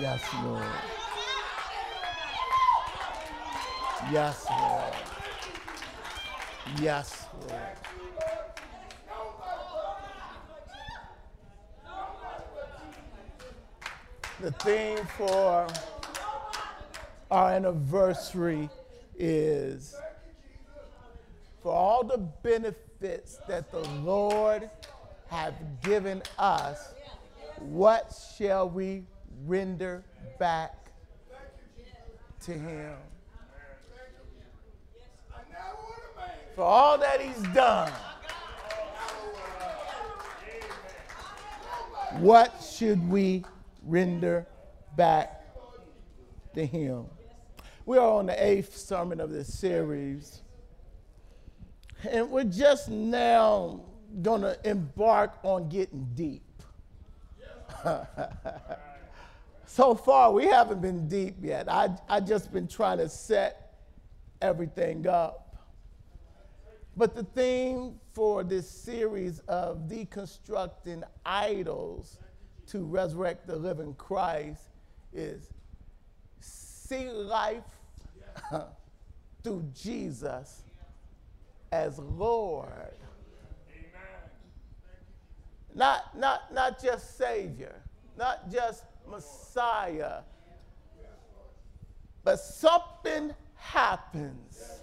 Yes, Lord. Yes, Lord. Yes, Lord. The theme for our anniversary is for all the benefits that the Lord have given us, what shall we render back to him? For all that he's done, what should we render back to him? We are on the eighth sermon of this series. And we're just now going to embark on getting deep. so far, we haven't been deep yet. I, I just been trying to set everything up. But the theme for this series of deconstructing idols to resurrect the living Christ is see life through Jesus as Lord. Not, not, not just Savior, not just Messiah, but something happens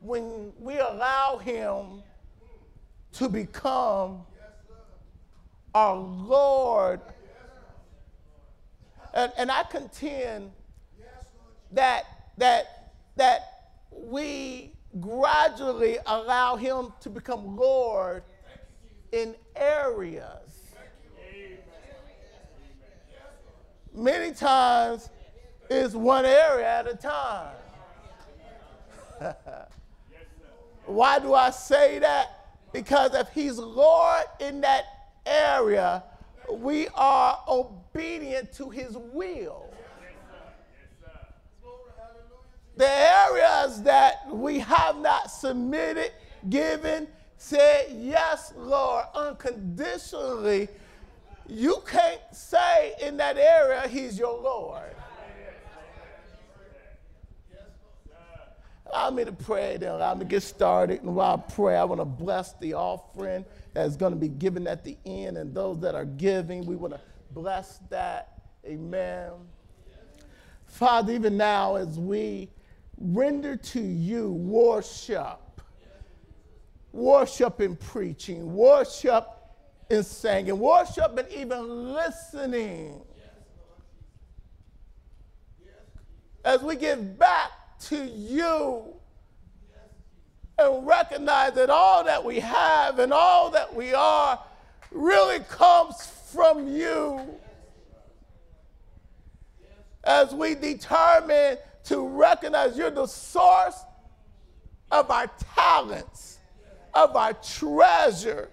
when we allow Him to become our Lord. And, and I contend that, that, that we gradually allow him to become Lord in areas. Many times it's one area at a time. Why do I say that? Because if he's Lord in that area, we are obedient to his will. The areas that we have not submitted, given, said, Yes, Lord, unconditionally, you can't say in that area, He's your Lord. Allow me to pray, then allow me to get started. And while I pray, I want to bless the offering that's going to be given at the end and those that are giving. We want to bless that. Amen. Father, even now as we render to you worship, worship in preaching, worship in singing, worship and even listening. As we give back to you and recognize that all that we have and all that we are really comes from you. As we determine to recognize you're the source of our talents, of our treasure,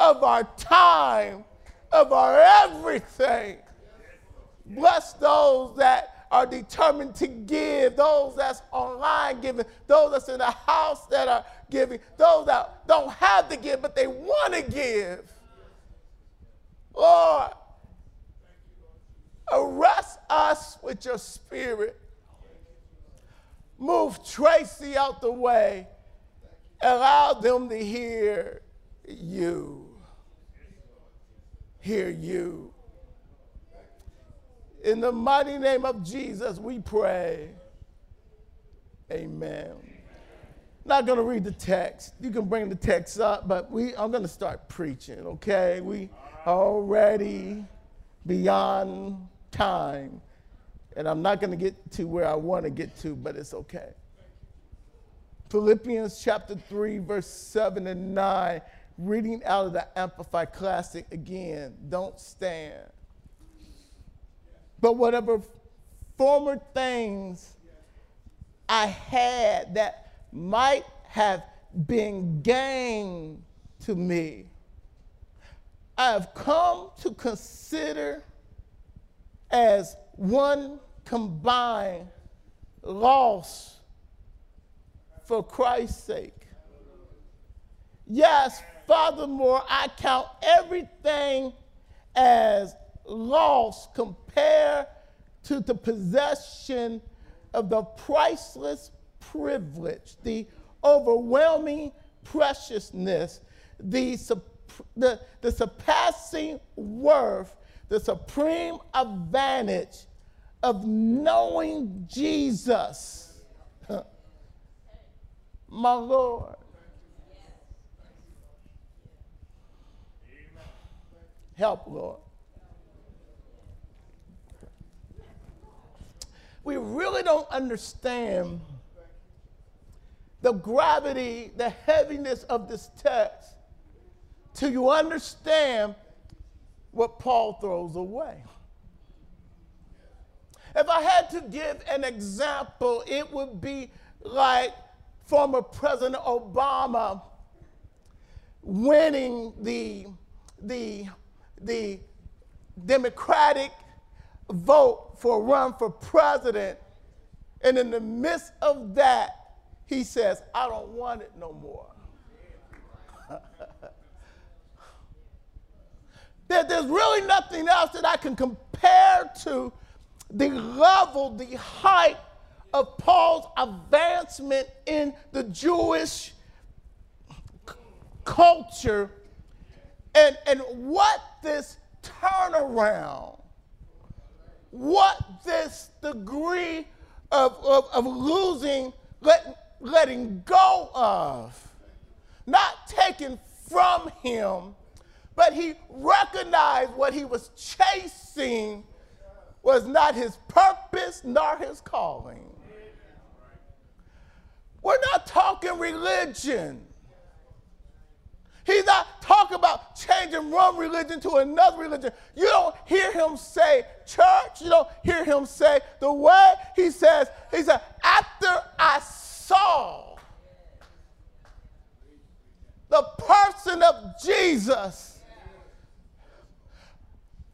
of our time, of our everything. Bless those that are determined to give, those that's online giving, those that's in the house that are giving, those that don't have to give, but they want to give. Lord, arrest us with your spirit. Move Tracy out the way. Allow them to hear you. Hear you. In the mighty name of Jesus, we pray. Amen. Not going to read the text. You can bring the text up, but we, I'm going to start preaching, okay? We already beyond time, and I'm not going to get to where I want to get to, but it's okay. Philippians chapter 3, verse 7 and 9, reading out of the Amplified Classic again. Don't stand. But whatever former things I had that might have been gain to me, I have come to consider as one combined loss for Christ's sake. Yes, furthermore, I count everything as loss compared to the possession of the priceless privilege, the overwhelming preciousness, the, the, the surpassing worth, the supreme advantage of knowing Jesus, my Lord. Help, Lord. We really don't understand the gravity, the heaviness of this text till you understand what Paul throws away. If I had to give an example, it would be like former President Obama winning the, the, the Democratic vote for run for president, and in the midst of that, he says, I don't want it no more. there, there's really nothing else that I can compare to the level, the height of Paul's advancement in the Jewish culture and, and what this turnaround, what this degree of, of, of losing, let, letting go of, not taken from him, but he recognized what he was chasing was not his purpose nor his calling. We're not talking religion. He's not talking about changing one religion to another religion. You don't hear him say church. You don't hear him say the way he says, he said, after I saw the person of Jesus,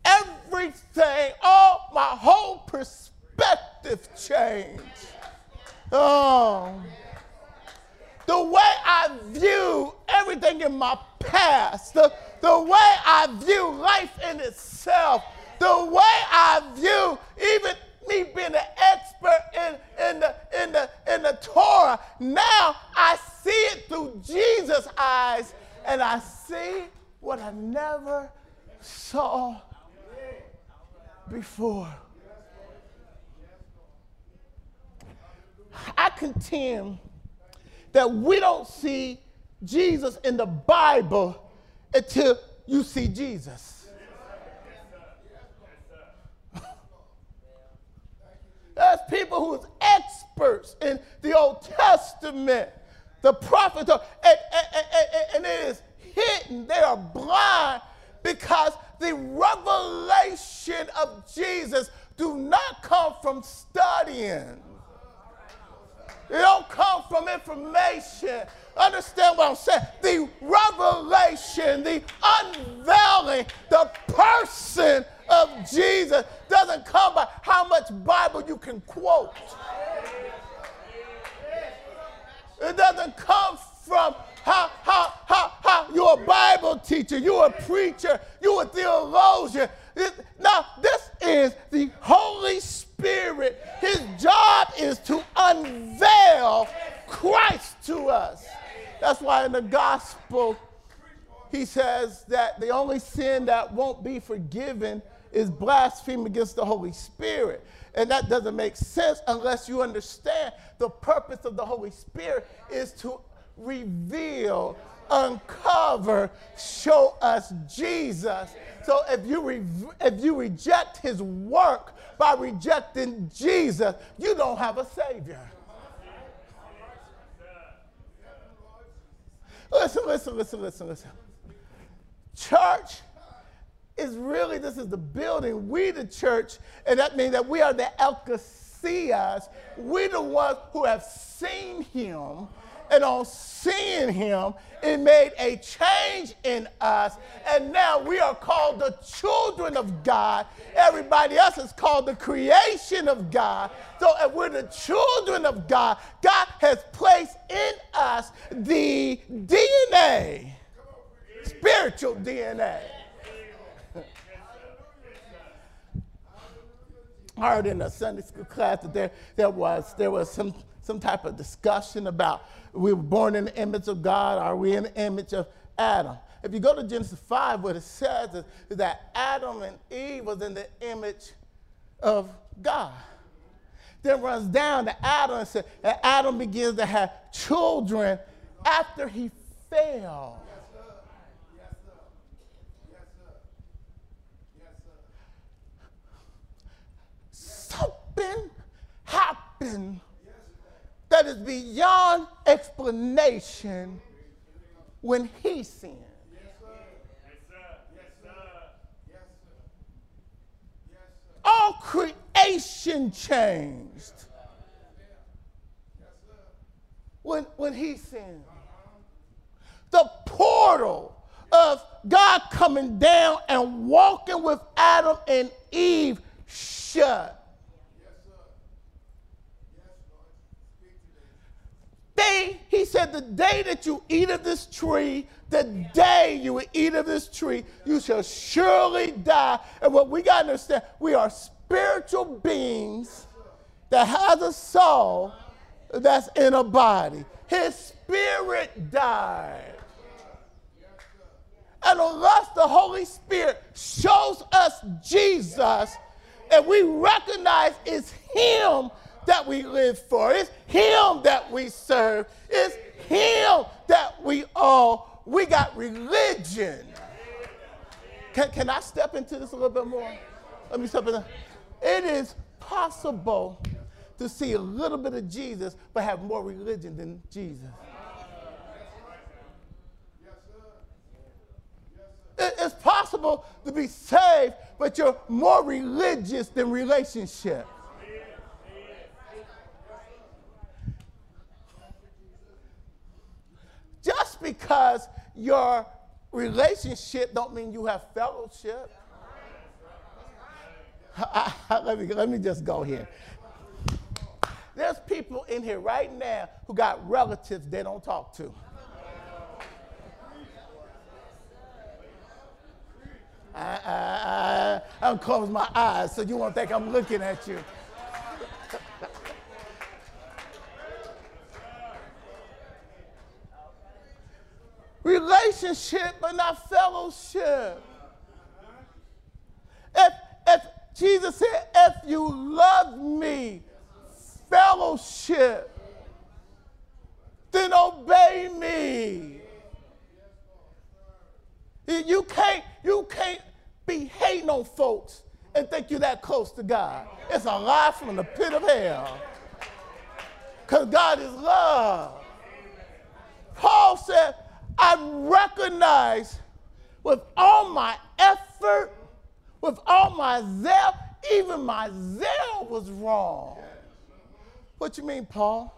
everything, all my whole perspective changed. Oh. The way I view everything in my past, the, the way I view life in itself, the way I view even me being an expert in, in, the, in, the, in the Torah, now I see it through Jesus' eyes and I see what I never saw before. I contend that we don't see Jesus in the Bible until you see Jesus. There's people who's experts in the Old Testament, the prophets, and, and, and, and it is hidden. They are blind because the revelation of Jesus do not come from studying. They don't come from information. Understand what I'm saying? The revelation, the unveiling, the person of Jesus doesn't come by how much Bible you can quote. It doesn't come from how, how, how, how you're a Bible teacher, you're a preacher, you're a theologian. Now, this is the Holy Spirit. His job is to unveil Christ to us. That's why in the gospel, he says that the only sin that won't be forgiven is blasphemy against the Holy Spirit. And that doesn't make sense unless you understand the purpose of the Holy Spirit is to reveal, uncover, show us Jesus. So if you, re- if you reject his work by rejecting Jesus, you don't have a Savior. Listen, listen, listen, listen, listen. Church is really, this is the building. We, the church, and that means that we are the ecclesias. We the ones who have seen him and on seeing him, it made a change in us. And now we are called the children of God. Everybody else is called the creation of God. So if we're the children of God, God has placed in us the DNA, spiritual DNA. I heard in a Sunday school class that there, there was there was some some type of discussion about we were born in the image of God, are we in the image of Adam? If you go to Genesis 5, what it says is, that Adam and Eve was in the image of God. Then runs down to Adam and says, and Adam begins to have children after he fell. Yes, sir. Yes sir. Yes, sir. Something happened that is beyond explanation when he sinned. All creation changed when, when he sinned. The portal of God coming down and walking with Adam and Eve shut. He said, the day that you eat of this tree, the day you eat of this tree, you shall surely die. And what we got to understand, we are spiritual beings that has a soul that's in a body. His spirit died. And unless the Holy Spirit shows us Jesus and we recognize it's Him that we live for. It's Him that we serve. It's Him that we all. We got religion. Can, can I step into this a little bit more? Let me step in. It is possible to see a little bit of Jesus but have more religion than Jesus. It's possible to be saved, but you're more religious than relationship. Just because your relationship don't mean you have fellowship. I, I, let, me, let me just go here. There's people in here right now who got relatives they don't talk to. I, I, I, I'm close my eyes so you won't think I'm looking at you. Relationship, but not fellowship. If, if Jesus said, if you love me, fellowship, then obey me. You can't, you can't be hating on folks and think you're that close to God. It's a lie from the pit of hell. Because God is love. Paul said, I recognize with all my effort, with all my zeal, even my zeal was wrong. What you mean, Paul?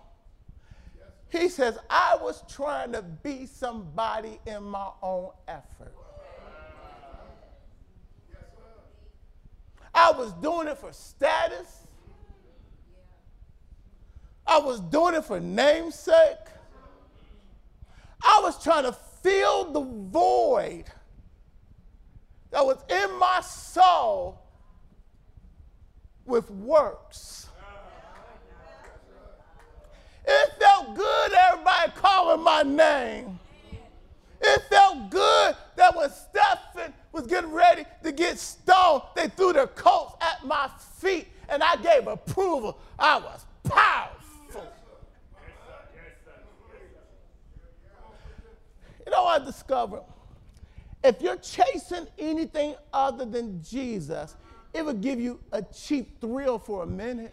He says, I was trying to be somebody in my own effort. I was doing it for status. I was doing it for namesake. I was trying to fill the void that was in my soul with works. It felt good, everybody calling my name. It felt good that when Stephen was getting ready to get stoned, they threw their coats at my feet and I gave approval. I was powerful. You know what I discovered? If you're chasing anything other than Jesus, it will give you a cheap thrill for a minute.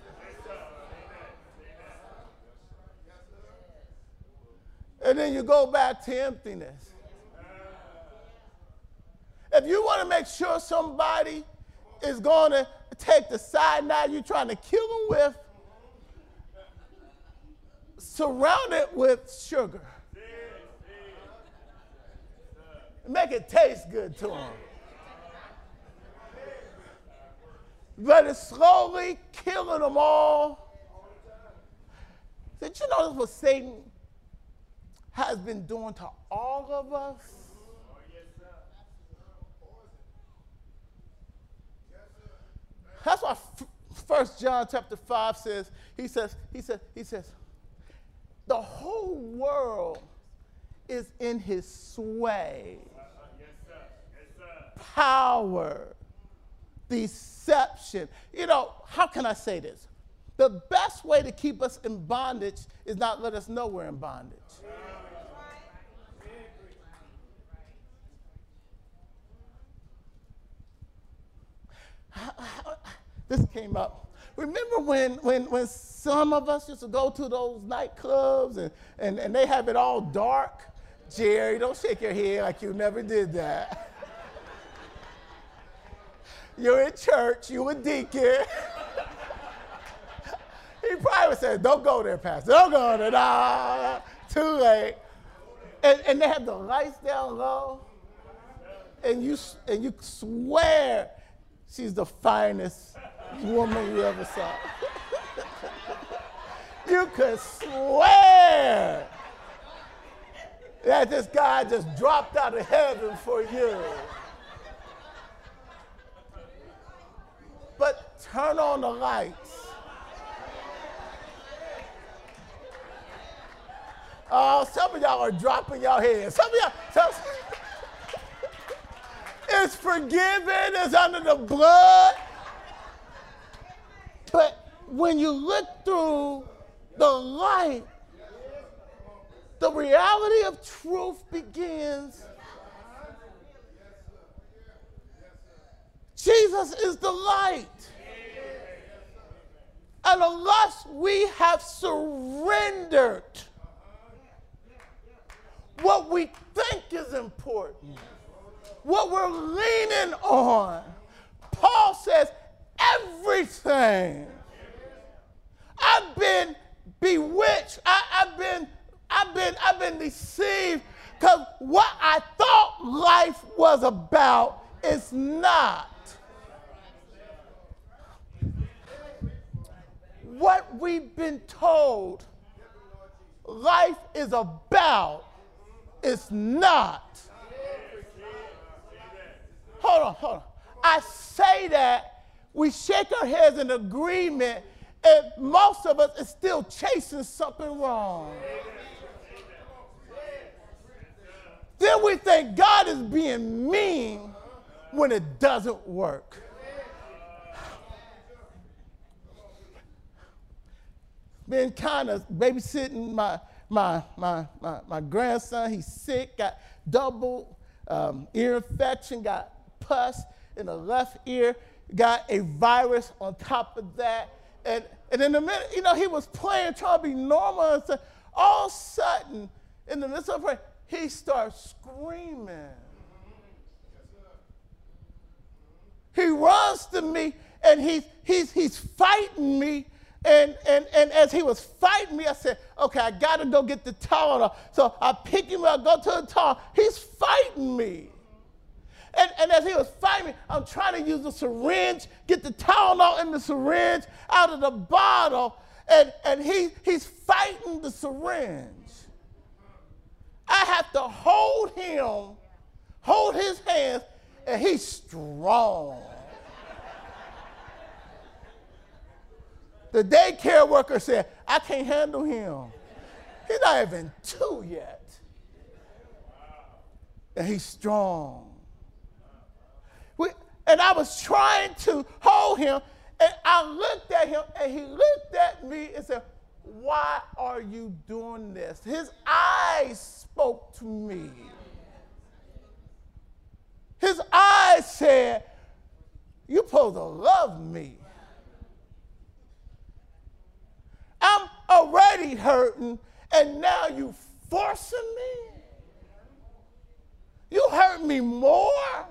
And then you go back to emptiness. If you want to make sure somebody is going to take the cyanide you're trying to kill them with, surround it with sugar. Make it taste good to them. But it's slowly killing them all. Did you notice what Satan has been doing to all of us? That's why First John chapter 5 says, he says, he says, he says, the whole world is in his sway. Power, deception. You know, how can I say this? The best way to keep us in bondage is not let us know we're in bondage. this came up. Remember when, when, when some of us used to go to those nightclubs and, and, and they have it all dark? Jerry, don't shake your head like you never did that. You're in church, you a deacon. he probably said, Don't go there, Pastor. Don't go there. Nah, too late. And, and they have the lights down low. And you, and you swear she's the finest woman you ever saw. you could swear that this guy just dropped out of heaven for you. But turn on the lights. Oh, some of y'all are dropping your heads. Some of y'all, some, it's forgiven, it's under the blood. But when you look through the light, the reality of truth begins. Jesus is the light. And unless we have surrendered what we think is important, what we're leaning on, Paul says, everything. I've been bewitched. I, have been, I've been, I've been deceived because what I thought life was about is not. What we've been told life is about is not. Hold on, hold on. I say that we shake our heads in agreement, and most of us is still chasing something wrong. Then we think God is being mean when it doesn't work. Been kind of babysitting my, my, my, my, my grandson. He's sick, got double um, ear infection, got pus in the left ear, got a virus on top of that. And, and in a minute, you know, he was playing, trying to be normal. And so all of a sudden, in the midst of praying, he starts screaming. He runs to me and he's, he's, he's fighting me. And, and, and as he was fighting me, I said, okay, I got to go get the towel. So I pick him up, go to the towel. He's fighting me. And, and as he was fighting me, I'm trying to use the syringe, get the Tylenol in the syringe out of the bottle, and, and he, he's fighting the syringe. I have to hold him, hold his hands, and he's strong. The daycare worker said, I can't handle him. He's not even two yet. And he's strong. We, and I was trying to hold him, and I looked at him, and he looked at me and said, Why are you doing this? His eyes spoke to me. His eyes said, You're supposed to love me. I'm already hurting, and now you forcing me? You hurt me more?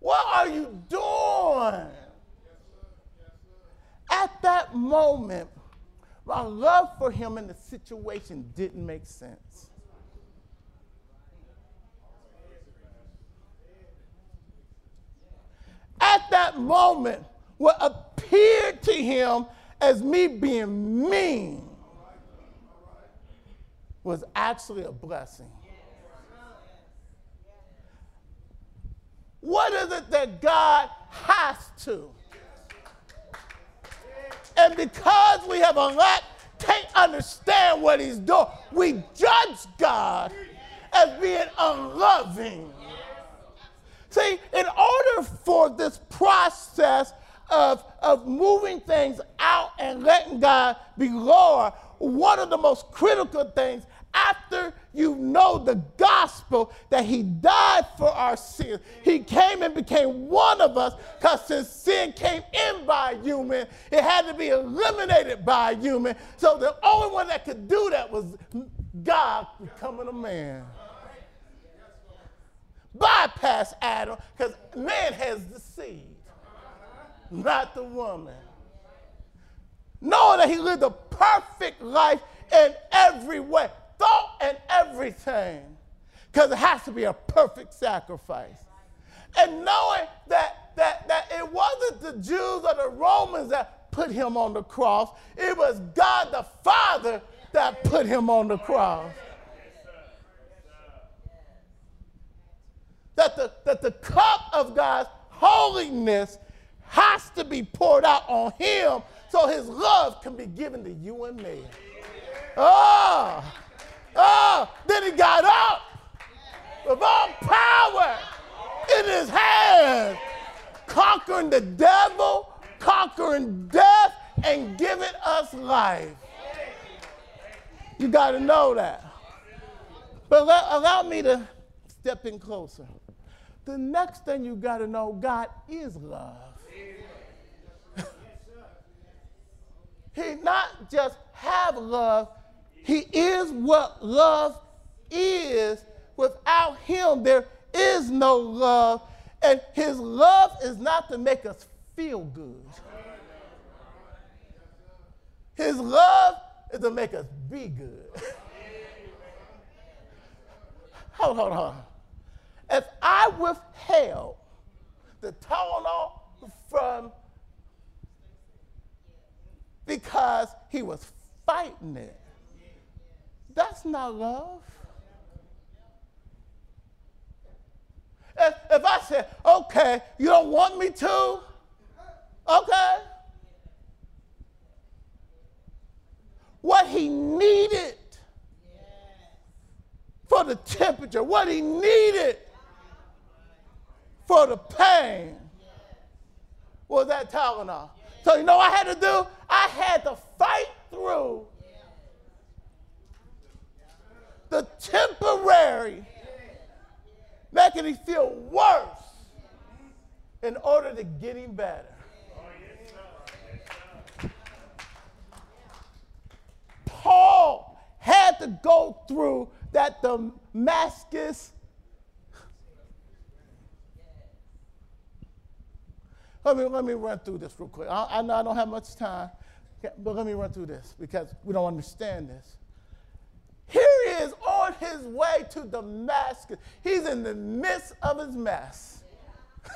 What are you doing? At that moment, my love for him and the situation didn't make sense. At that moment, what appeared to him as me being mean was actually a blessing. What is it that God has to. And because we have a lack, can't understand what he's doing, we judge God as being unloving. See, in order for this process of, of moving things out and letting God be Lord, one of the most critical things after you know the gospel that he died for our sins. He came and became one of us because since sin came in by human, it had to be eliminated by human. So the only one that could do that was God becoming a man. Bypass Adam because man has the seed, not the woman. Knowing that he lived a perfect life in every way thought and everything because it has to be a perfect sacrifice. And knowing that, that, that it wasn't the Jews or the Romans that put him on the cross, it was God the Father that put him on the cross. That the, that the cup of God's holiness has to be poured out on him so his love can be given to you and me. Oh, Oh, then he got up with all power in his hand, conquering the devil, conquering death, and giving us life. You got to know that. But let, allow me to step in closer. The next thing you got to know God is love. He not just have love, he is what love is. Without Him, there is no love. And His love is not to make us feel good, His love is to make us be good. hold, on, hold, hold. If I withheld the Tylenol from because he was fighting it, that's not love. If, if I said, okay, you don't want me to, okay. What he needed for the temperature, what he needed for the pain was that Tylenol. So you know I had to do? I had to fight through the temporary, making him feel worse in order to get him better. Paul had to go through that Damascus. Let me, let me run through this real quick. I, I know I don't have much time, but let me run through this because we don't understand this. Here he is on his way to Damascus. He's in the midst of his mess.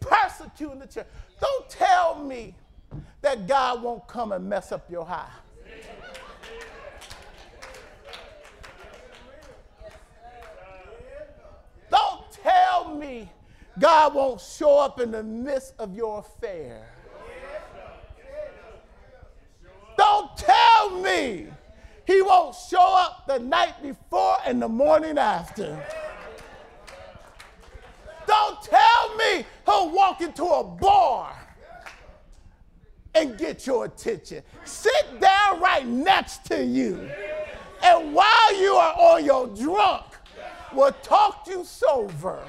Persecuting the church. Don't tell me that God won't come and mess up your high. Don't tell me God won't show up in the midst of your affair. Don't me he won't show up the night before and the morning after. Don't tell me he'll walk into a bar and get your attention. Sit down right next to you. And while you are on your drunk, will talk you sober.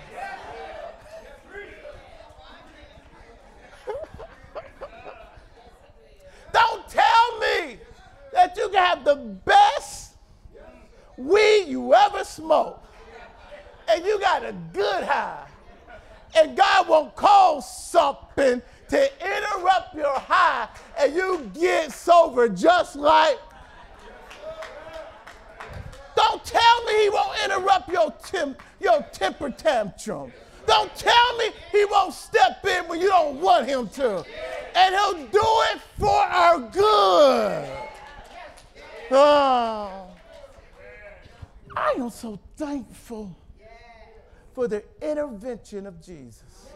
That you can have the best weed you ever smoked, and you got a good high, and God won't cause something to interrupt your high, and you get sober just like. Don't tell me he won't interrupt your, tim- your temper tantrum. Don't tell me he won't step in when you don't want him to. And he'll do it for our good. Oh, I am so thankful for the intervention of Jesus.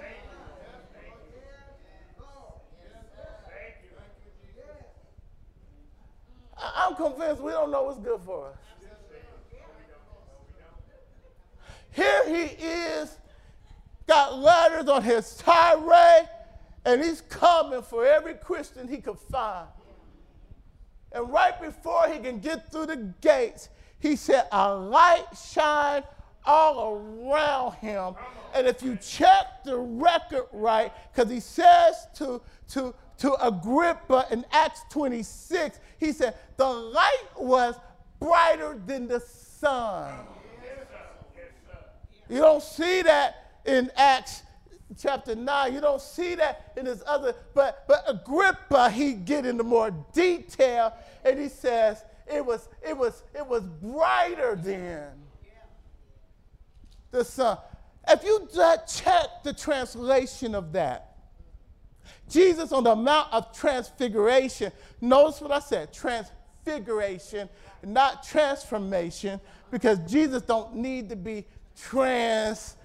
I'm convinced we don't know what's good for us. Here he is, got letters on his tirade, and he's coming for every Christian he could find. And right before he can get through the gates, he said, A light shine all around him. And if you check the record right, because he says to, to, to Agrippa in Acts 26, he said, The light was brighter than the sun. You don't see that in Acts chapter 9. You don't see that in his other, but but Agrippa, he get into more detail and he says it was it was it was brighter than the sun. If you check the translation of that, Jesus on the Mount of Transfiguration, notice what I said, transfiguration, not transformation, because Jesus don't need to be transformed.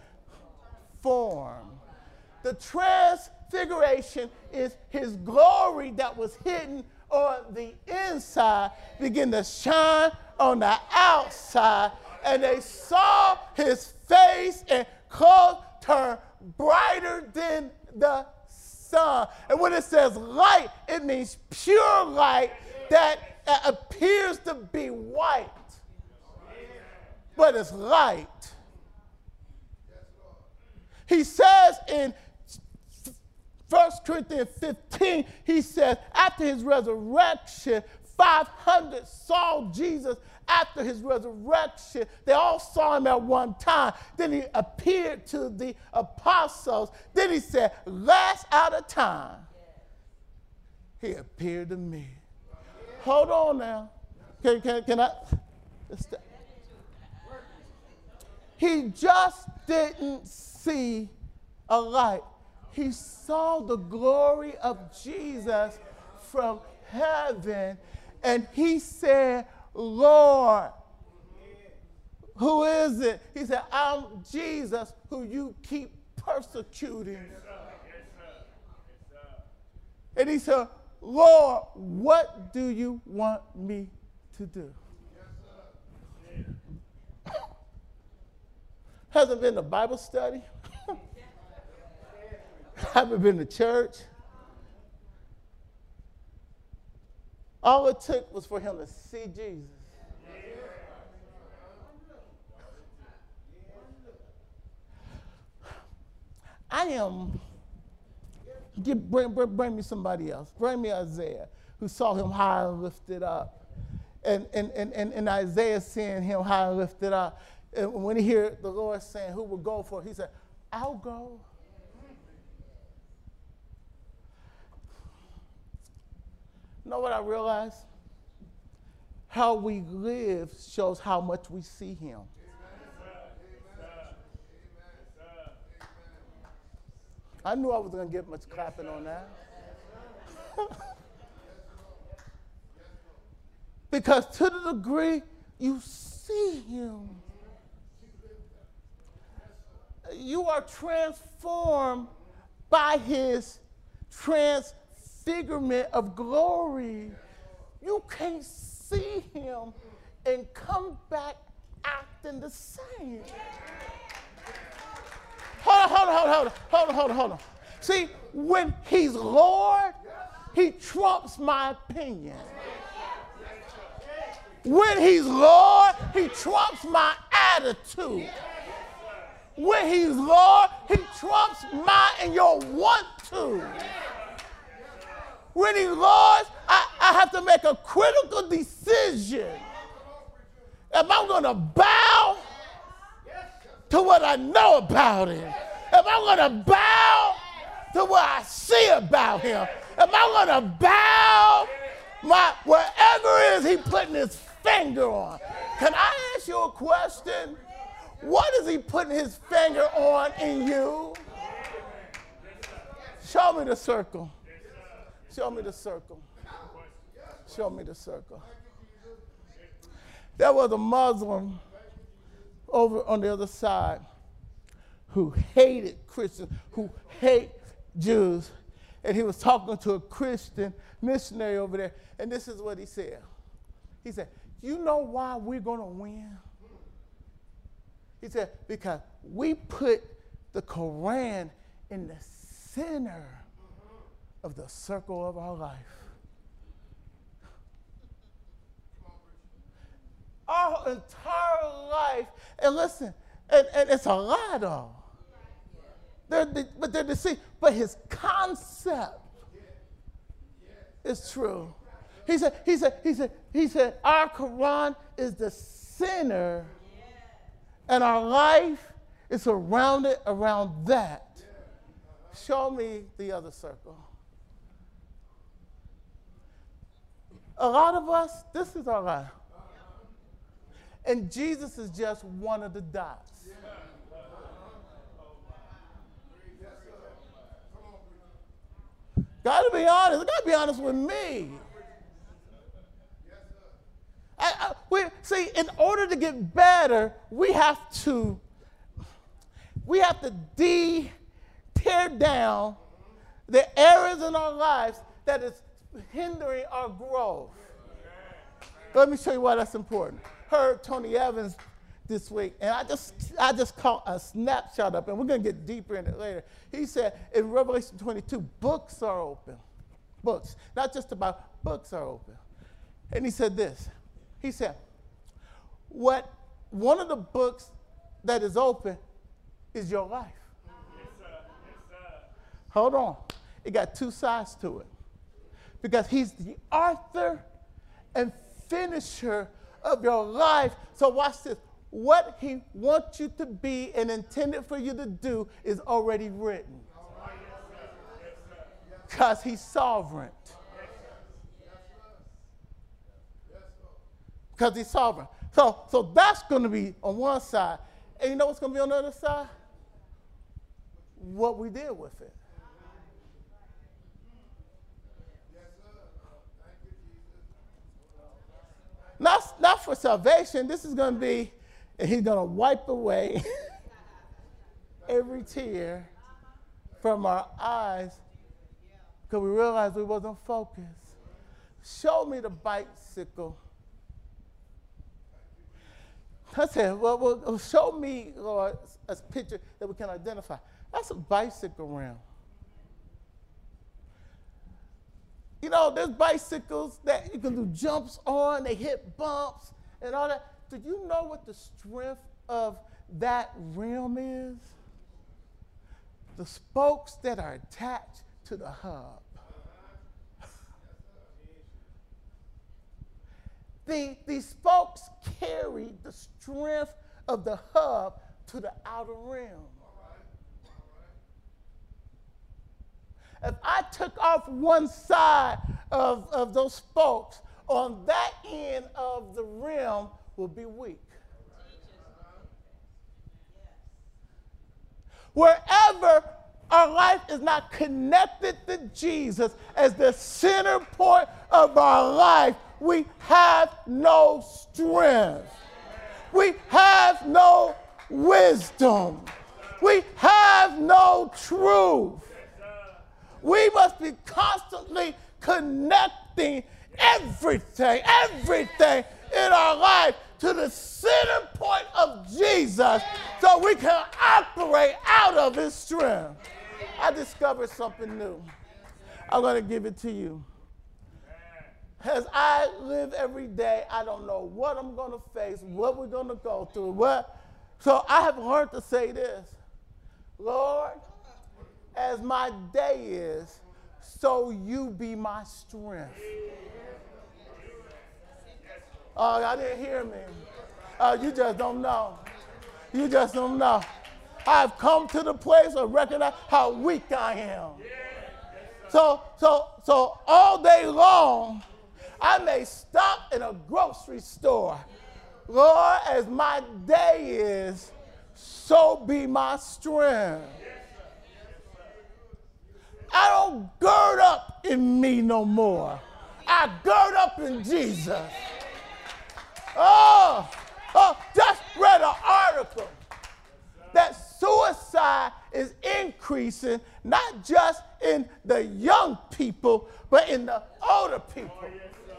The transfiguration is his glory that was hidden on the inside begin to shine on the outside. And they saw his face and clothes turn brighter than the sun. And when it says light, it means pure light that appears to be white, but it's light. He says in 1 Corinthians 15, he says, after his resurrection, 500 saw Jesus after his resurrection. They all saw him at one time. Then he appeared to the apostles. Then he said, last out of time, he appeared to me. Hold on now. Can, can, can I? He just didn't see a light. He saw the glory of Jesus from heaven and he said, Lord, who is it? He said, I'm Jesus who you keep persecuting. And he said, Lord, what do you want me to do? Hasn't been a Bible study. Haven't been to church. All it took was for him to see Jesus. I am, get, bring, bring, bring me somebody else. Bring me Isaiah, who saw him high and lifted up. And, and, and, and, and Isaiah seeing him high and lifted up. And when he heard the Lord saying, Who will go for it? He said, I'll go. You know what I realized? How we live shows how much we see him. I knew I was going to get much clapping on that. because to the degree you see him, you are transformed by his transfigurement of glory. You can't see him and come back acting the same. Hold on, hold on, hold on, hold on, hold on, hold on. See, when he's Lord, he trumps my opinion. When he's Lord, he trumps my attitude. When he's Lord, he trumps my and your want to. When Lord, I, I have to make a critical decision. Am I'm going to bow to what I know about him? Am I'm going to bow to what I see about him? Am I'm going to bow my whatever is he putting his finger on? Can I ask you a question? What is he putting his finger on in you? Show me the circle. Show me the circle. Show me the circle. There was a Muslim over on the other side who hated Christians, who hate Jews. And he was talking to a Christian missionary over there. And this is what he said. He said, You know why we're going to win? He said, Because we put the Koran in the center of the circle of our life. Our entire life, and listen, and, and it's a lie though. They're the, but they're deceived. But his concept is true. He said, he said, he said, he said, our Quran is the center, and our life is surrounded around that. Show me the other circle. A lot of us, this is our life. And Jesus is just one of the dots. Gotta be honest. Gotta be honest with me. I, I, we, see, in order to get better, we have to we have to de tear down the areas in our lives that is hindering our growth. Let me show you why that's important. Heard Tony Evans this week, and I just I just caught a snapshot up, and we're gonna get deeper in it later. He said in Revelation 22, books are open. Books, not just about books are open. And he said this. He said, What one of the books that is open is your life. Yes, sir. Yes, sir. Hold on. It got two sides to it. Because he's the author and finisher of your life. So watch this. What he wants you to be and intended for you to do is already written. Because he's sovereign. Because he's sovereign. So, so that's going to be on one side. And you know what's going to be on the other side? What we did with it. Not, not for salvation. This is going to be, he's going to wipe away every tear from our eyes because we realized we wasn't focused. Show me the bicycle. I said, well, well show me, Lord, a picture that we can identify. That's a bicycle rim. You know, there's bicycles that you can do jumps on, they hit bumps and all that. Do you know what the strength of that rim is? The spokes that are attached to the hub. the, the spokes carry the strength of the hub to the outer rim. If I took off one side of, of those spokes, on that end of the rim will be weak. Wherever our life is not connected to Jesus as the center point of our life, we have no strength. We have no wisdom. We have no truth. We must be constantly connecting everything, everything in our life to the center point of Jesus so we can operate out of his strength. I discovered something new. I'm going to give it to you. As I live every day, I don't know what I'm going to face, what we're going to go through. What, so I have learned to say this Lord, as my day is, so you be my strength. Oh, I didn't hear me. Oh, you just don't know. You just don't know. I've come to the place of recognize how weak I am. So, so, so all day long, I may stop in a grocery store. Lord, as my day is, so be my strength. I don't gird up in me no more. I gird up in Jesus. Oh, oh just read an article that suicide is increasing, not just in the young people, but in the older people.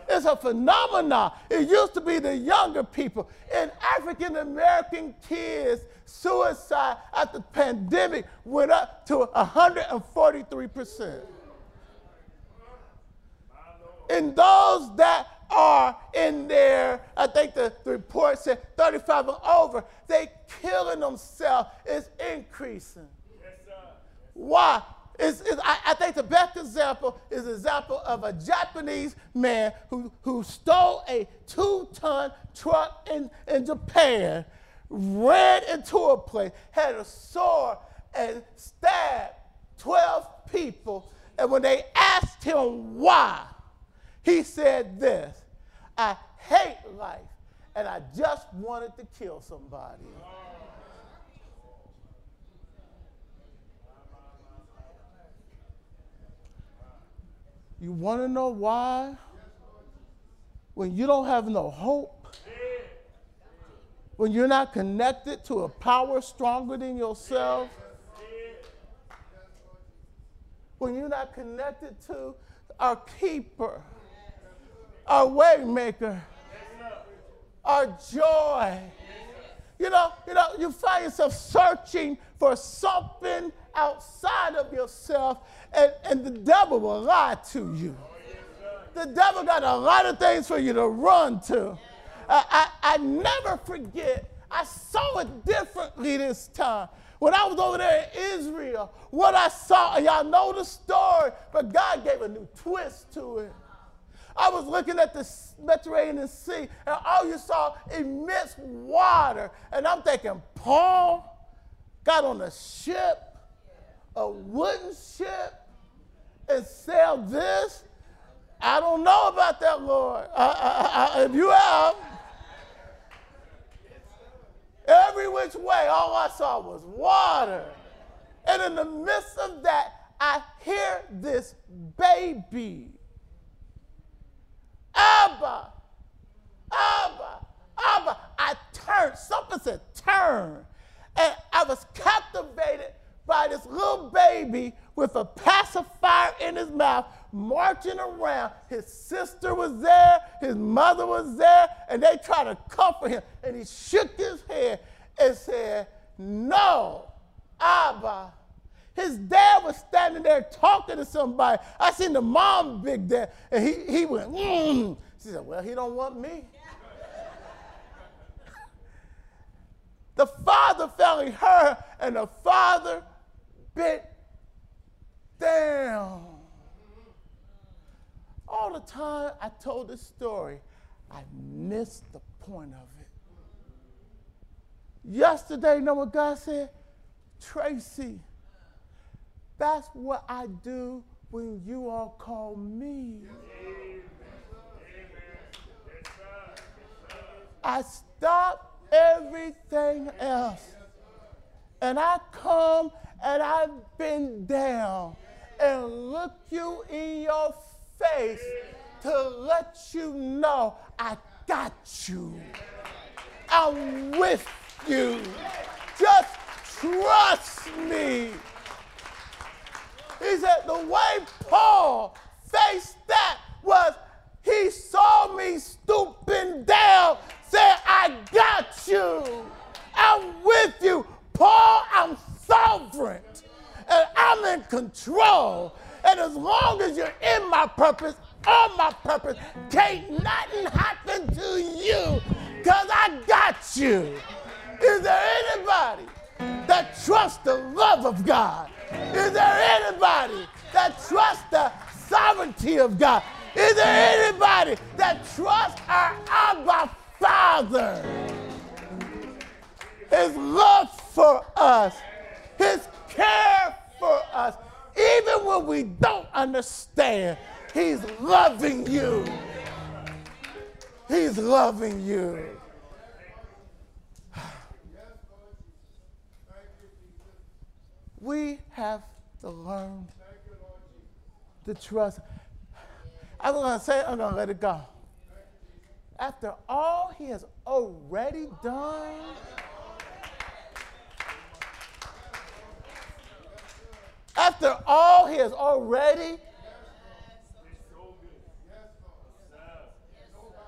It's a phenomenon. It used to be the younger people. In African American kids, suicide after pandemic went up to 143%. And those that are in there, I think the, the report said 35 and over, they killing themselves is increasing. Yes, Why? It's, it's, I, I, think the best example is the example of a Japanese man who, who stole a two ton truck in, in Japan, ran into a place, had a sword, and stabbed 12 people. And when they asked him why, he said this I hate life, and I just wanted to kill somebody. You want to know why? When you don't have no hope, when you're not connected to a power stronger than yourself, when you're not connected to our keeper, our waymaker, our joy. You know, you know, you find yourself searching for something outside of yourself, and, and the devil will lie to you. The devil got a lot of things for you to run to. I, I, I never forget, I saw it differently this time. When I was over there in Israel, what I saw, y'all know the story, but God gave a new twist to it. I was looking at the Mediterranean Sea, and all you saw immense water. And I'm thinking, Paul got on a ship, a wooden ship, and sailed this. I don't know about that, Lord. I, I, I, if you have, every which way, all I saw was water. And in the midst of that, I hear this baby Abba, Abba, Abba. I turned, something said turn. And I was captivated by this little baby with a pacifier in his mouth marching around. His sister was there, his mother was there, and they tried to comfort him. And he shook his head and said, No, Abba. His dad was standing there talking to somebody. I seen the mom big dad, and he, he went, mm. She said, Well, he don't want me. the father finally heard, and the father bit down. All the time I told this story, I missed the point of it. Yesterday, you know what God said? Tracy, that's what I do when you all call me. I stop everything else. And I come and I've been down and look you in your face to let you know I got you. I'm with you. Just trust me. He said the way Paul faced that was he saw me stooping down, said, I got you. I'm with you. Paul, I'm sovereign and I'm in control. And as long as you're in my purpose, on my purpose, can't nothing happen to you because I got you. Is there anybody that trusts the love of God? Is there anybody that trusts the sovereignty of God? Is there anybody that trusts our Abba Father? His love for us, His care for us, even when we don't understand, He's loving you. He's loving you. We have to learn to trust. I'm going to say, I'm going to let it go. After all he has already done, after all he has already?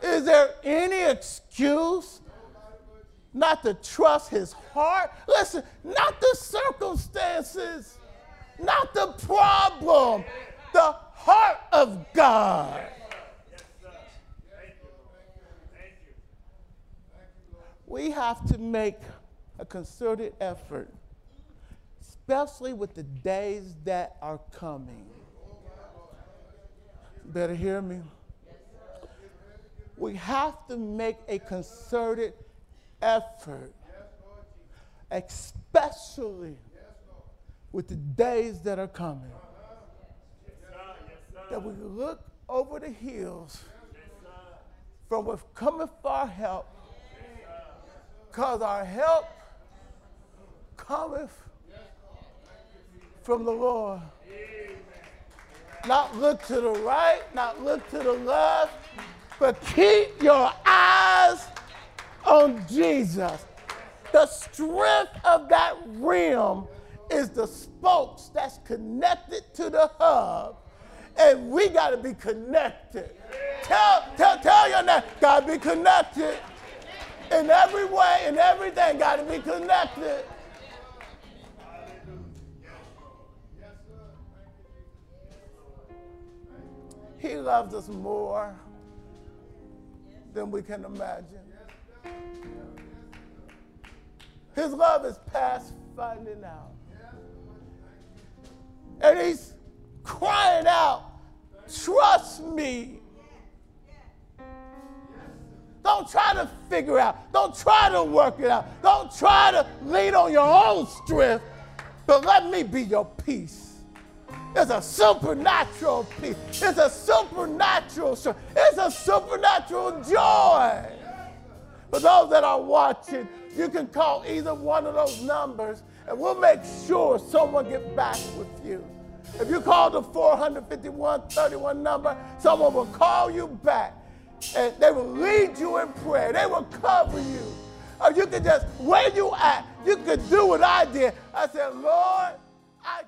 Is there any excuse not to trust his heart? Listen, not the circumstances, not the problem, the heart of God. We have to make a concerted effort, especially with the days that are coming. Better hear me. We have to make a concerted effort, especially with the days that are coming. That we look over the hills from which cometh our help, because our help cometh from the Lord. Not look to the right, not look to the left, but keep your eyes on Jesus. The strength of that rim is the spokes that's connected to the hub. And we got to be connected. Tell, tell, tell your neighbor, got to be connected. In every way, in everything, got to be connected. He loves us more than we can imagine. His love is past finding out. And he's crying out, trust me. Don't try to figure out. Don't try to work it out. Don't try to lean on your own strength, but let me be your peace. It's a supernatural peace. It's a supernatural strength. It's a supernatural joy. For those that are watching, you can call either one of those numbers and we'll make sure someone get back with you. If you call the 45131 number, someone will call you back and they will lead you in prayer. They will cover you. Or you can just, where you at, you can do what I did. I said, Lord, I